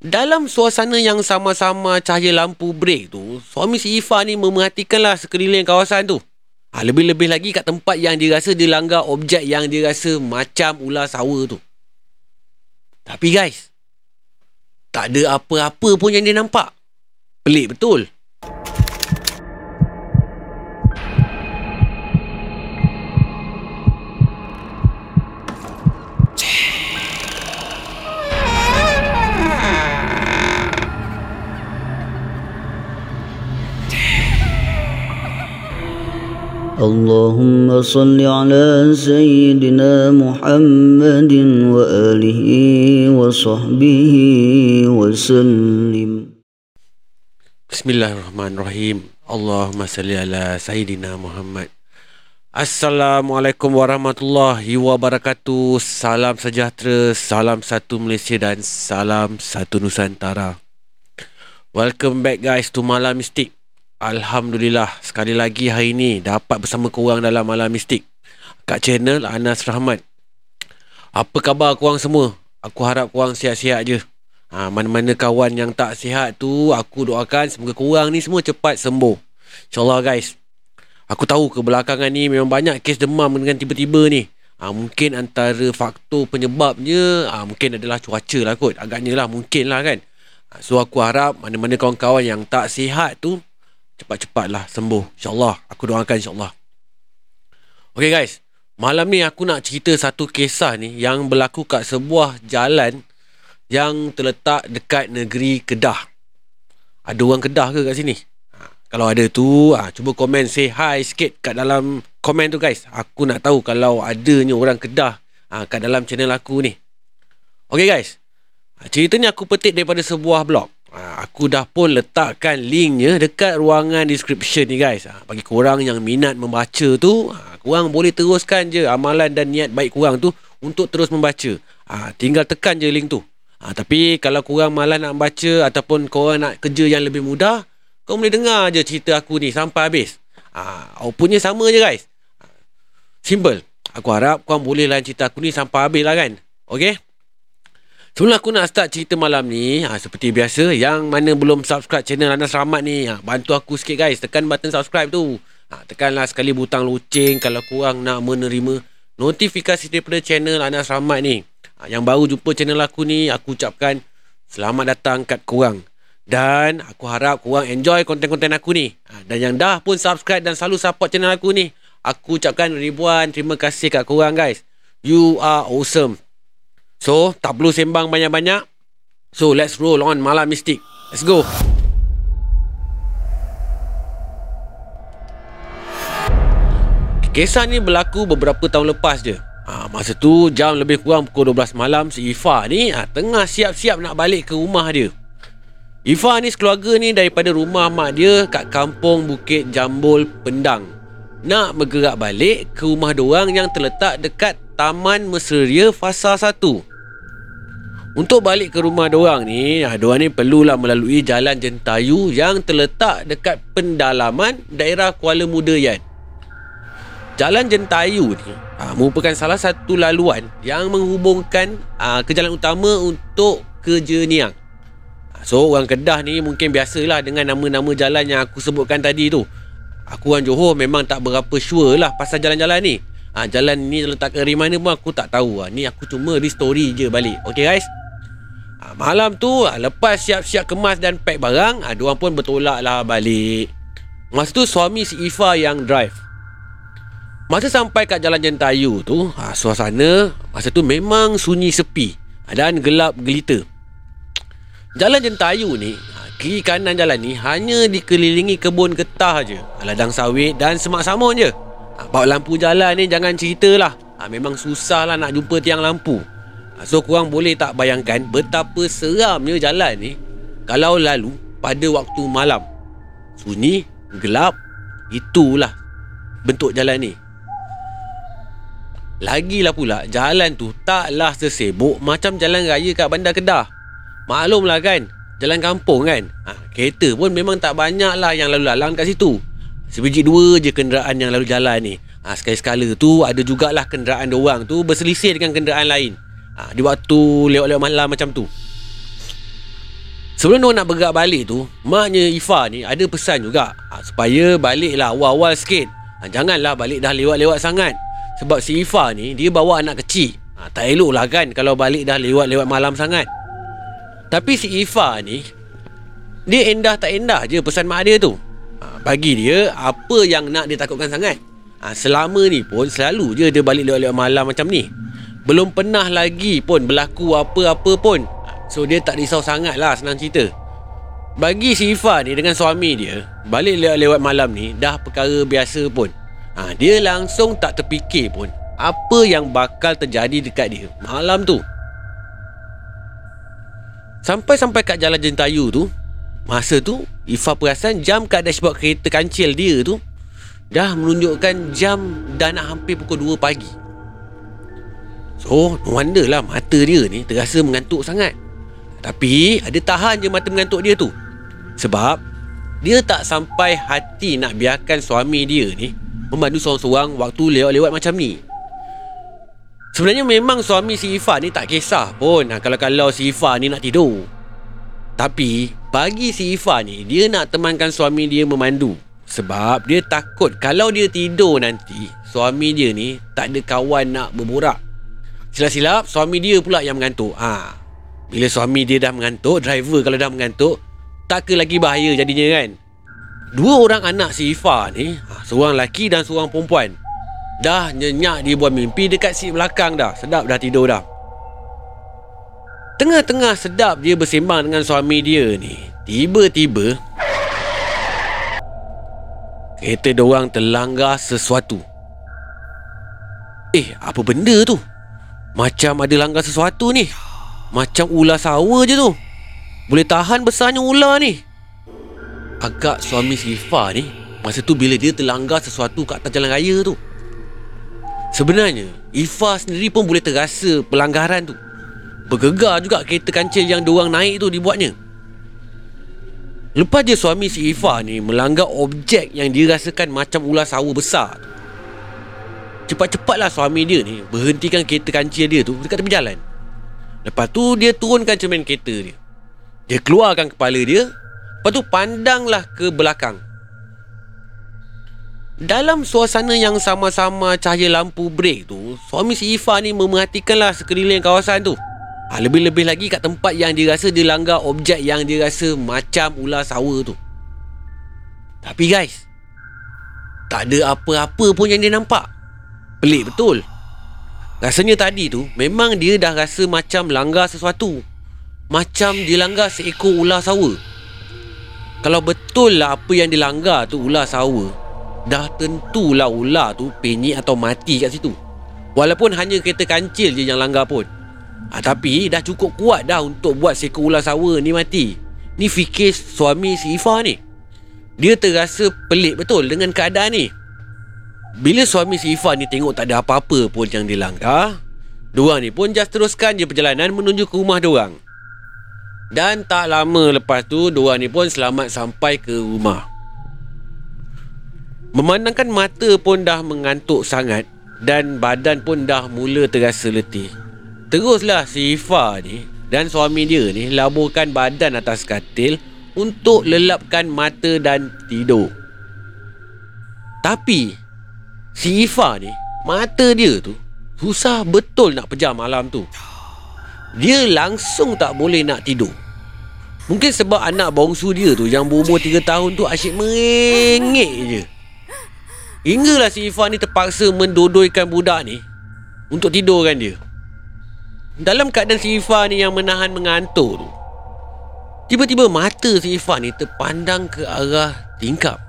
Dalam suasana yang sama-sama cahaya lampu break tu, suami si Ifa ni memerhatikanlah sekeliling kawasan tu. Ha, lebih-lebih lagi kat tempat yang dia rasa dia langgar objek yang dia rasa macam ular sawa tu. Tapi guys, tak ada apa-apa pun yang dia nampak. Pelik betul. اللهم صل على سيدنا محمد وآله وصحبه وسلم Bismillahirrahmanirrahim. Allahumma salli ala Sayyidina Muhammad. Assalamualaikum warahmatullahi wabarakatuh. Salam sejahtera, salam satu Malaysia dan salam satu Nusantara. Welcome back guys to Malam Mistik. Alhamdulillah sekali lagi hari ini dapat bersama korang dalam Malam Mistik. Kat channel Anas Rahmat. Apa khabar korang semua? Aku harap korang sihat-sihat je. Ha, mana-mana kawan yang tak sihat tu Aku doakan semoga korang ni semua cepat sembuh InsyaAllah guys Aku tahu kebelakangan ni memang banyak kes demam dengan tiba-tiba ni ha, Mungkin antara faktor penyebabnya ha, Mungkin adalah cuaca lah kot Agaknya lah mungkin lah kan ha, So aku harap mana-mana kawan-kawan yang tak sihat tu Cepat-cepatlah sembuh InsyaAllah Aku doakan insyaAllah Okay guys Malam ni aku nak cerita satu kisah ni Yang berlaku kat sebuah jalan yang terletak dekat negeri Kedah. Ada orang Kedah ke kat sini? Ha, kalau ada tu, ha, cuba komen say hi sikit kat dalam komen tu guys. Aku nak tahu kalau adanya orang Kedah ha, kat dalam channel aku ni. Okay guys. Cerita ni aku petik daripada sebuah blog. Ha, aku dah pun letakkan linknya dekat ruangan description ni guys. Ha, bagi korang yang minat membaca tu, ha, korang boleh teruskan je amalan dan niat baik korang tu untuk terus membaca. Tinggal tekan je link tu. Tapi kalau korang malas nak baca ataupun korang nak kerja yang lebih mudah, kau boleh dengar je cerita aku ni sampai habis. Ha, outputnya sama je guys. Simple. Aku harap korang boleh layan cerita aku ni sampai habis lah kan. Okay? Sebelum aku nak start cerita malam ni, ha, seperti biasa, yang mana belum subscribe channel Anas Rahmat ni, ha, bantu aku sikit guys, tekan button subscribe tu. Ha, tekanlah sekali butang loceng kalau korang nak menerima notifikasi daripada channel Anas Rahmat ni. Ha, yang baru jumpa channel aku ni, aku ucapkan selamat datang kat korang. Dan aku harap korang enjoy konten-konten aku ni. Ha, dan yang dah pun subscribe dan selalu support channel aku ni, aku ucapkan ribuan terima kasih kat korang guys. You are awesome. So, tak perlu sembang banyak-banyak. So, let's roll on Malam Mistik. Let's go. Kisah ni berlaku beberapa tahun lepas je. Ha, masa tu jam lebih kurang pukul 12 malam si Ifa ni ha, tengah siap-siap nak balik ke rumah dia. Ifa ni sekeluarga ni daripada rumah mak dia kat kampung Bukit Jambul Pendang. Nak bergerak balik ke rumah diorang yang terletak dekat Taman Mesria Fasa 1. Untuk balik ke rumah diorang ni, diorang ni perlulah melalui jalan Jentayu yang terletak dekat pendalaman daerah Kuala Mudayan. Jalan Jentayu ni ha, merupakan salah satu laluan yang menghubungkan ha, ke jalan utama untuk ke Jeniang. Ha, so orang Kedah ni mungkin biasalah dengan nama-nama jalan yang aku sebutkan tadi tu. Aku orang Johor memang tak berapa sure lah pasal jalan-jalan ni. Ha, jalan ni letak ke mana pun aku tak tahu. Ha, ni aku cuma story je balik. Okay guys? Ha, malam tu ha, lepas siap-siap kemas dan pack barang, ha, diorang pun bertolak lah balik. Masa tu suami si Ifa yang drive. Masa sampai kat jalan Jentayu tu, ha, suasana masa tu memang sunyi sepi dan gelap gelita. Jalan Jentayu ni, ha, kiri kanan jalan ni hanya dikelilingi kebun getah je, ladang sawit dan semak samun je. Bawa lampu jalan ni jangan ceritalah. Ha, memang susah lah nak jumpa tiang lampu. Ha, so korang boleh tak bayangkan betapa seramnya jalan ni kalau lalu pada waktu malam. Sunyi, gelap, itulah bentuk jalan ni. Lagilah pula jalan tu taklah sesibuk macam jalan raya kat bandar Kedah. Maklumlah kan, jalan kampung kan. Ha, kereta pun memang tak banyak lah yang lalu lalang kat situ. Sebiji dua je kenderaan yang lalu jalan ni. Ha, sekali-sekala tu ada jugalah kenderaan orang tu berselisih dengan kenderaan lain. Ha, di waktu lewat-lewat malam macam tu. Sebelum dia nak bergerak balik tu Maknya Ifa ni ada pesan juga ha, Supaya baliklah awal-awal sikit ha, Janganlah balik dah lewat-lewat sangat Sebab si Ifa ni Dia bawa anak kecil ha, Tak elok lah kan Kalau balik dah lewat-lewat malam sangat Tapi si Ifa ni Dia endah tak endah je pesan mak dia tu Bagi dia Apa yang nak dia takutkan sangat? Ha, Selama ni pun Selalu je dia balik lewat-lewat malam macam ni. Belum pernah lagi pun Berlaku apa-apa pun. So dia tak risau sangat lah senang cerita. Bagi si Ifa ni dengan suami dia Balik lewat-lewat malam ni Dah perkara biasa pun. Ha, Dia langsung tak terfikir pun Apa yang bakal terjadi dekat dia Malam tu. Sampai-sampai kat jalan Jentayu tu Masa tu Ifa perasan jam kat dashboard kereta kancil dia tu Dah menunjukkan jam dah nak hampir pukul 2 pagi. So, no wonder lah mata dia ni terasa mengantuk sangat. Tapi ada tahan je mata mengantuk dia tu. Sebab Dia tak sampai hati nak biarkan suami dia ni Memandu seorang-seorang waktu lewat-lewat macam ni. Sebenarnya memang suami si Ifa ni tak kisah pun ha, Kalau-kalau si Ifa ni nak tidur. Tapi bagi si Ifa ni Dia nak temankan suami dia memandu Sebab dia takut kalau dia tidur nanti Suami dia ni tak ada kawan nak berborak Silap-silap suami dia pula yang mengantuk ha, bila suami dia dah mengantuk, driver kalau dah mengantuk, tak ke lagi bahaya jadinya kan. Dua orang anak si Ifa ni, ha, seorang lelaki dan seorang perempuan, dah nyenyak dia buat mimpi dekat seat belakang dah. Sedap dah tidur dah. Tengah-tengah sedap dia bersembang dengan suami dia ni, tiba-tiba kereta diorang terlanggar sesuatu. Eh, apa benda tu? Macam ada langgar sesuatu ni. Macam ular sawa je tu Boleh tahan besarnya ular ni Agak suami si Ifa ni Masa tu bila dia terlanggar sesuatu kat atas jalan raya tu Sebenarnya Ifa sendiri pun boleh terasa pelanggaran tu Bergegar juga kereta kancil yang diorang naik tu dibuatnya. Lepas dia suami si Ifa ni melanggar objek yang dirasakan macam ular sawa besar tu. Cepat-cepatlah suami dia ni berhentikan kereta kancil dia tu dekat tepi jalan. Lepas tu dia turunkan cermin kereta dia. Dia keluarkan kepala dia. Lepas tu pandanglah ke belakang. Dalam suasana yang sama-sama cahaya lampu brek tu Suami si Ifa ni memerhatikanlah sekeliling kawasan tu ha, Lebih-lebih lagi kat tempat yang dia rasa dia langgar objek yang dia rasa macam ular sawa tu. Tapi guys Tak ada apa-apa pun yang dia nampak. Pelik betul. Rasanya tadi tu Memang dia dah rasa macam langgar sesuatu. Macam dia langgar seekor ular sawa. Kalau betul lah apa yang dilanggar tu ular sawa Dah tentulah ular tu penyik atau mati kat situ. Walaupun hanya kereta kancil je yang langgar pun ha, Tapi dah cukup kuat dah untuk buat seekor ular sawa ni mati Ni fikir suami si Ifa ni Dia terasa pelik betul dengan keadaan ni bila suami si Ifa ni tengok tak ada apa-apa pun yang dilanggar, dua ni pun just teruskan je perjalanan menuju ke rumah diorang. Dan tak lama lepas tu, dua ni pun selamat sampai ke rumah. Memandangkan mata pun dah mengantuk sangat dan badan pun dah mula terasa letih. Teruslah si Ifa ni dan suami dia ni laburkan badan atas katil untuk lelapkan mata dan tidur. Tapi Si Ifa ni Mata dia tu Susah betul nak pejam malam tu. Dia langsung tak boleh nak tidur. Mungkin sebab anak bongsu dia tu Yang berumur 3 tahun tu asyik merengek je. Hinggalah si Ifa ni terpaksa mendodoikan budak ni Untuk tidurkan dia Dalam keadaan si Ifa ni yang menahan mengantuk tu Tiba-tiba mata si Ifa ni terpandang ke arah tingkap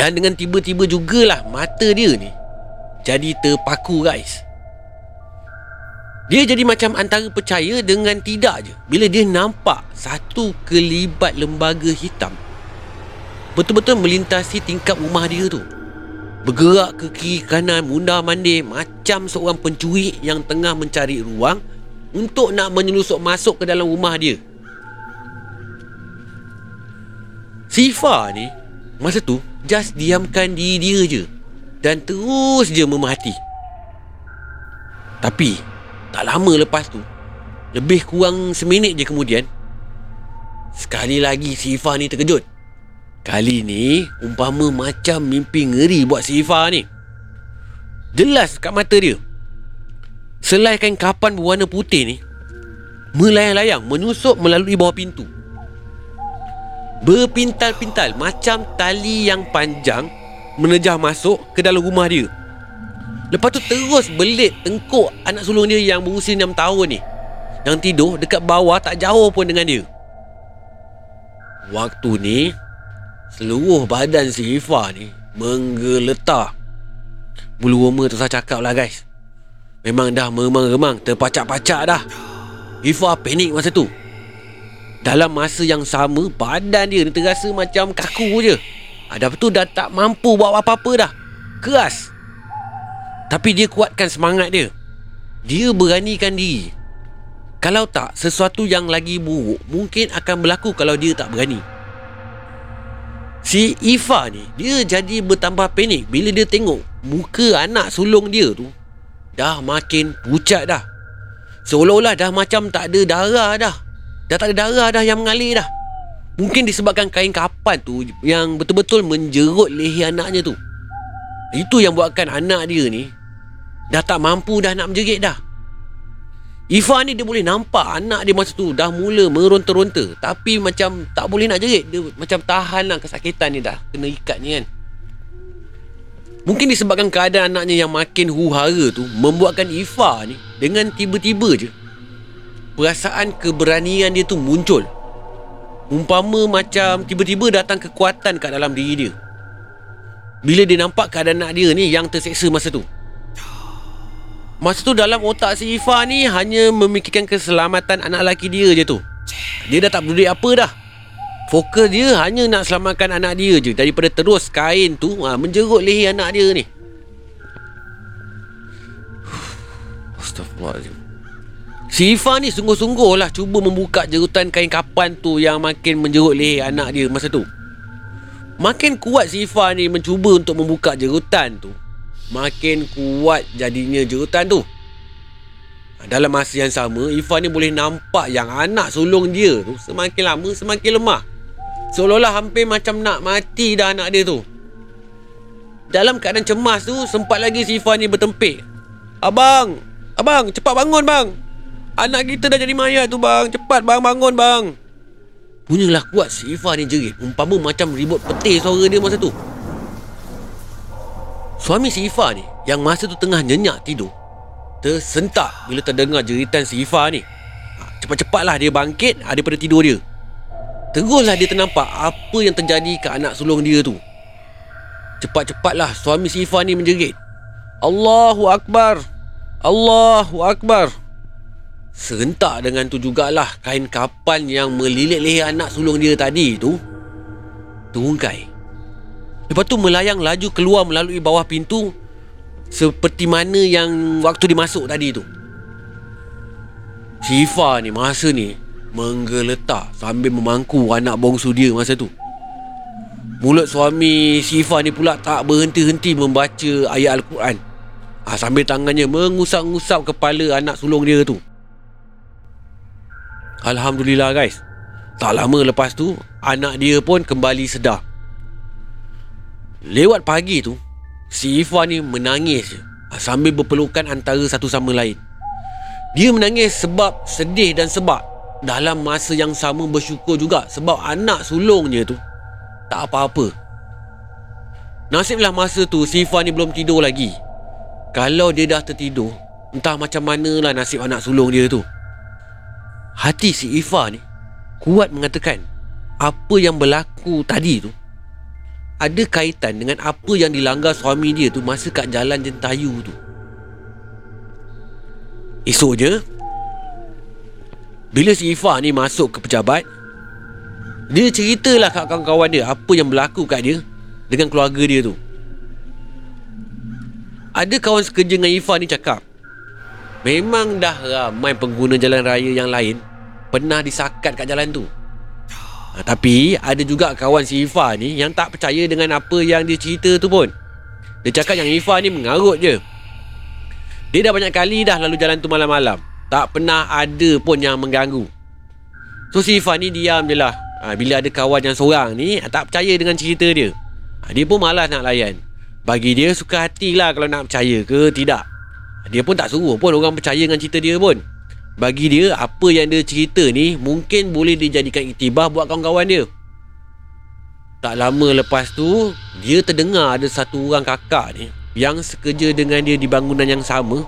dan dengan tiba-tiba jugalah mata dia ni jadi terpaku guys. Dia jadi macam antara percaya dengan tidak je bila dia nampak satu kelibat lembaga hitam betul-betul melintasi tingkap rumah dia tu. Bergerak ke kiri kanan mundar mandir macam seorang pencuri yang tengah mencari ruang untuk nak menyelusup masuk ke dalam rumah dia. Sifa ni masa tu Just diamkan diri dia je Dan terus je memerhati Tapi Tak lama lepas tu Lebih kurang seminit je kemudian Sekali lagi si Ifah ni terkejut. Kali ni umpama macam mimpi ngeri buat si Ifah ni. Jelas kat mata dia. Selai kain kapan berwarna putih ni melayang-layang menyusup melalui bawah pintu. Berpintal-pintal macam tali yang panjang menejah masuk ke dalam rumah dia. Lepas tu terus belit tengkuk anak sulung dia yang berusia 6 tahun ni. Yang tidur dekat bawah tak jauh pun dengan dia. Waktu ni Seluruh badan si Ifa ni Menggeletar. Bulu roma tu saya cakap lah guys. Memang dah memang-remang Terpacak-pacak dah. Ifa panik masa tu. Dalam masa yang sama Badan dia ni terasa macam kaku je. Ada tu dah tak mampu buat apa-apa dah. Keras. Tapi dia kuatkan semangat dia. Dia beranikan diri. Kalau tak Sesuatu yang lagi buruk Mungkin akan berlaku Kalau dia tak berani Si Ifa ni Dia jadi bertambah panik Bila dia tengok Muka anak sulung dia tu Dah makin pucat dah. Seolah-olah dah macam tak ada darah dah. Dah tak ada darah dah yang mengalir dah. Mungkin disebabkan kain kapan tu Yang betul-betul menjerut leher anaknya tu. Itu yang buatkan anak dia ni Dah tak mampu dah nak menjerit dah Ifa ni dia boleh nampak anak dia masa tu dah mula meronta-ronta. Tapi macam tak boleh nak jerit. Dia macam tahan lah kesakitan ni dah. Kena ikat ni kan. Mungkin disebabkan keadaan anaknya yang makin huhara tu membuatkan Ifa ni dengan tiba-tiba je perasaan keberanian dia tu muncul. Umpama macam tiba-tiba datang kekuatan kat dalam diri dia. Bila dia nampak keadaan anak dia ni yang terseksa masa tu Masa tu dalam otak si Ifa ni hanya memikirkan keselamatan anak lelaki dia je tu. Dia dah tak peduli apa dah. Fokus dia hanya nak selamatkan anak dia je daripada terus kain tu ha, menjerut leher anak dia ni. Astaghfirullahaladzim. Si Ifa ni sungguh-sungguh lah cuba membuka jerutan kain kapan tu yang makin menjerut leher anak dia masa tu. Makin kuat si Ifa ni mencuba untuk membuka jerutan tu makin kuat jadinya jerutan tu. Dalam masa yang sama, Ifan ni boleh nampak yang anak sulung dia tu semakin lama semakin lemah. Seolah-olah hampir macam nak mati dah anak dia tu. Dalam keadaan cemas tu, sempat lagi si Ifan ni bertempik. Abang! Abang, cepat bangun bang! Anak kita dah jadi mayat tu bang! Cepat bang, bangun bang! Punyalah kuat si Ifan ni jerit. Umpama macam ribut peti suara dia masa tu. Suami si Ifa ni Yang masa tu tengah nyenyak tidur Tersentak bila terdengar jeritan si Ifa ni. Ha, Cepat-cepatlah dia bangkit ha, Daripada tidur dia. Teruslah dia ternampak Apa yang terjadi ke anak sulung dia tu. Cepat-cepatlah suami si Ifa ni menjerit. Allahu Akbar! Allahu Akbar! Serentak dengan tu jugalah Kain kapan yang melilit leher anak sulung dia tadi tu. Terungkai Lepas tu melayang laju keluar melalui bawah pintu Seperti mana yang waktu dia masuk tadi tu. Syifa ni masa ni Menggeletar sambil memangku anak bongsu dia masa tu. Mulut suami Syifa ni pula tak berhenti-henti membaca ayat Al-Quran. Ha, Sambil tangannya mengusap-ngusap kepala anak sulung dia tu. Alhamdulillah guys. Tak lama lepas tu Anak dia pun kembali sedar Lewat pagi tu Si Ifah ni menangis ah, Sambil berpelukan antara satu sama lain. Dia menangis sebab sedih dan sebab Dalam masa yang sama bersyukur juga Sebab anak sulungnya tu Tak apa-apa. Nasiblah masa tu si Ifah ni belum tidur lagi. Kalau dia dah tertidur Entah macam manalah nasib anak sulung dia tu. Hati si Ifah ni Kuat mengatakan Apa yang berlaku tadi tu ada kaitan dengan apa yang dilanggar suami dia tu masa kat jalan Jentayu tu. Esoknya, bila si Ifah ni masuk ke pejabat, dia ceritalah kat kawan-kawan dia apa yang berlaku kat dia dengan keluarga dia tu. Ada kawan sekerja dengan Ifah ni cakap, memang dah ramai pengguna jalan raya yang lain pernah disakat kat jalan tu. Ha, tapi ada juga kawan si Ifa ni yang tak percaya dengan apa yang dia cerita tu pun. Dia cakap yang Ifa ni mengarut je. Dia dah banyak kali dah lalu jalan tu malam-malam. Tak pernah ada pun yang mengganggu. So si Ifan ni diam je lah ha, Bila ada kawan yang seorang ni Tak percaya dengan cerita dia ha, Dia pun malas nak layan Bagi dia suka hati lah Kalau nak percaya ke tidak Dia pun tak suruh pun orang percaya dengan cerita dia pun Bagi dia Apa yang dia cerita ni Mungkin boleh dijadikan itibah Buat kawan-kawan dia Tak lama lepas tu Dia terdengar ada satu orang kakak ni Yang sekerja dengan dia di bangunan yang sama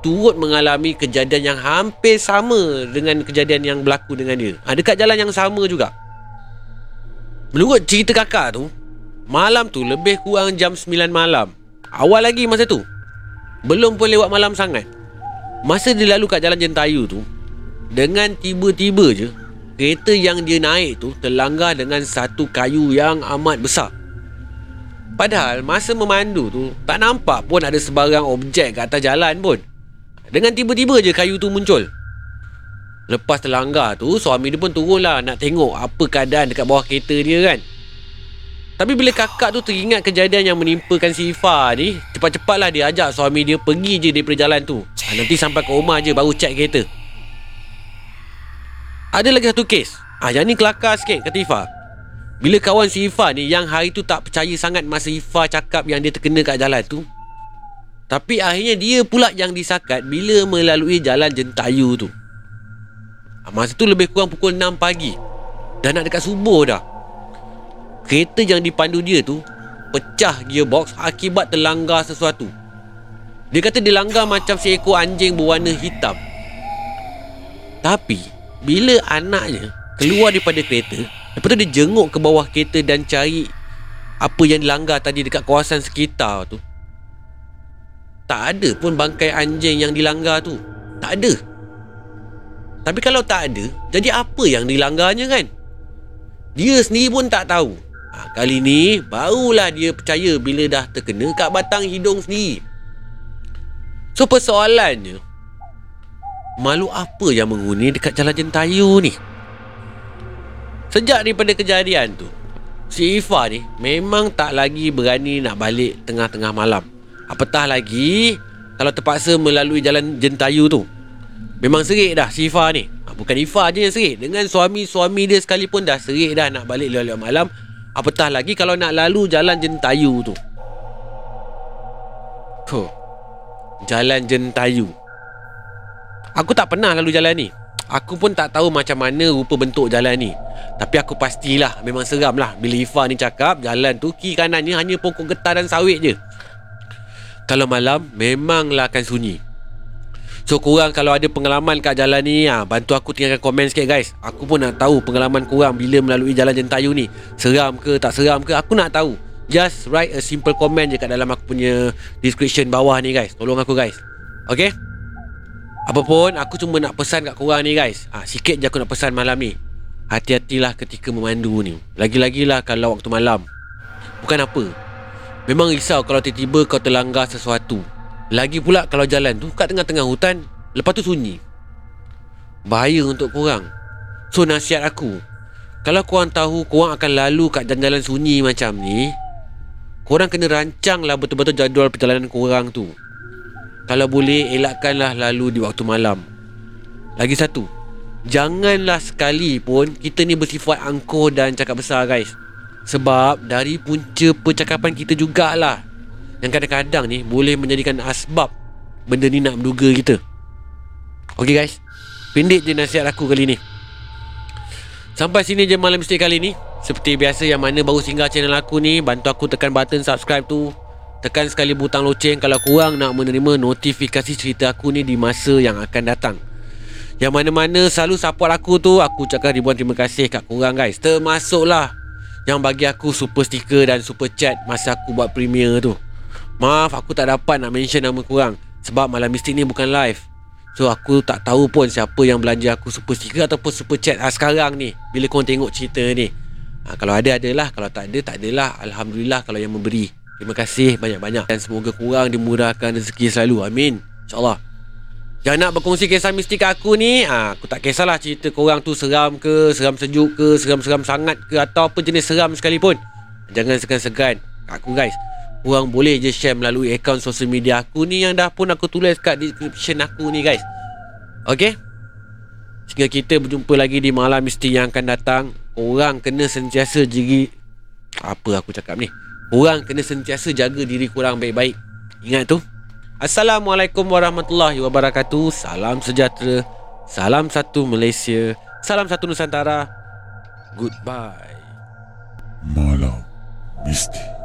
turut mengalami kejadian yang hampir sama dengan kejadian yang berlaku dengan dia. Ha, dekat jalan yang sama juga. Menurut cerita kakak tu, malam tu lebih kurang jam 9 malam. Awal lagi masa tu. Belum pun lewat malam sangat. Masa dia lalu kat jalan Jentayu tu, dengan tiba-tiba je, kereta yang dia naik tu terlanggar dengan satu kayu yang amat besar. Padahal masa memandu tu, tak nampak pun ada sebarang objek kat atas jalan pun. Dengan tiba-tiba je kayu tu muncul. Lepas terlanggar tu, suami dia pun turun lah nak tengok apa keadaan dekat bawah kereta dia kan. Tapi bila kakak tu teringat kejadian yang menimpakan si Ifa ni, cepat-cepatlah dia ajak suami dia pergi je daripada jalan tu. Ha, nanti sampai ke rumah je baru cek kereta. Ada lagi satu kes. Ha, yang ni kelakar sikit kata Ifa. Bila kawan si Ifa ni yang hari tu tak percaya sangat masa Ifa cakap yang dia terkena kat jalan tu, tapi akhirnya dia pula yang disakat bila melalui jalan Jentayu tu. Ah, masa tu lebih kurang pukul 6 pagi. Dah nak dekat subuh dah. Kereta yang dipandu dia tu pecah gearbox akibat terlanggar sesuatu. Dia kata dia langgar macam seekor anjing berwarna hitam. Tapi bila anaknya keluar daripada kereta, lepas tu dia jenguk ke bawah kereta dan cari apa yang dilanggar tadi dekat kawasan sekitar tu tak ada pun bangkai anjing yang dilanggar tu. Tak ada. Tapi kalau tak ada, jadi apa yang dilanggarnya kan? Dia sendiri pun tak tahu. Ha, kali ni, barulah dia percaya bila dah terkena kat batang hidung sendiri. So, persoalannya, malu apa yang menghuni dekat jalan jentayu ni? Sejak daripada kejadian tu, si Ifa ni memang tak lagi berani nak balik tengah-tengah malam. Apatah lagi Kalau terpaksa melalui jalan jentayu tu Memang serik dah si Ifa ni ha, Bukan Ifa je yang serik Dengan suami-suami dia sekalipun dah serik dah nak balik lewat malam Apatah lagi kalau nak lalu jalan jentayu tu Huh. Jalan jentayu. Aku tak pernah lalu jalan ni. Aku pun tak tahu macam mana rupa bentuk jalan ni. Tapi aku pastilah Memang seram lah Bila Ifa ni cakap Jalan tu kiri kanannya hanya pokok getah dan sawit je. Kalau malam memanglah akan sunyi. So korang kalau ada pengalaman kat jalan ni ha, Bantu aku tinggalkan komen sikit guys. Aku pun nak tahu pengalaman korang bila melalui jalan jentayu ni. Seram ke tak seram ke Aku nak tahu Just write a simple comment je kat dalam aku punya description bawah ni guys. Tolong aku guys. Okay? Apapun aku cuma nak pesan kat korang ni guys. Ha, Sikit je aku nak pesan malam ni. Hati-hatilah ketika memandu ni. Lagi-lagilah kalau waktu malam. Bukan apa. Memang risau kalau tiba-tiba kau terlanggar sesuatu. Lagi pula kalau jalan tu kat tengah-tengah hutan Lepas tu sunyi. Bahaya untuk korang. So nasihat aku. Kalau korang tahu korang akan lalu kat jalan-jalan sunyi macam ni Korang kena rancang lah betul-betul jadual perjalanan korang tu. Kalau boleh elakkanlah lalu di waktu malam. Lagi satu Janganlah sekali pun kita ni bersifat angkuh dan cakap besar guys. Sebab dari punca percakapan kita jugalah Yang kadang-kadang ni boleh menjadikan asbab Benda ni nak menduga kita. Okay guys. Pendek je nasihat aku kali ni. Sampai sini je malam misteri kali ni Seperti biasa yang mana baru singgah channel aku ni Bantu aku tekan button subscribe tu Tekan sekali butang loceng Kalau kurang nak menerima notifikasi cerita aku ni Di masa yang akan datang Yang mana-mana selalu support aku tu Aku ucapkan ribuan terima kasih kat korang guys Termasuklah yang bagi aku super sticker dan super chat masa aku buat premiere tu. Maaf aku tak dapat nak mention nama korang sebab malam mistik ni bukan live. So aku tak tahu pun siapa yang belanja aku super sticker ataupun super chat ha, sekarang ni bila korang tengok cerita ni. Ha, kalau ada adalah, kalau tak ada tak adalah. Alhamdulillah kalau yang memberi. Terima kasih banyak-banyak dan semoga korang dimurahkan rezeki selalu. Amin. InsyaAllah. Yang nak berkongsi kisah mistik aku ni ha, Aku tak kisahlah cerita korang tu seram ke Seram sejuk ke Seram-seram sangat ke Atau apa jenis seram sekalipun Jangan segan-segan Aku guys Korang boleh je share melalui akaun sosial media aku ni Yang dah pun aku tulis kat description aku ni guys Okay Sehingga kita berjumpa lagi di malam misteri yang akan datang Korang kena sentiasa jegi Apa aku cakap ni? Korang kena sentiasa jaga diri korang baik-baik. Ingat tu. Assalamualaikum warahmatullahi wabarakatuh. Salam sejahtera. Salam satu Malaysia. Salam satu Nusantara. Goodbye. Malam Mistik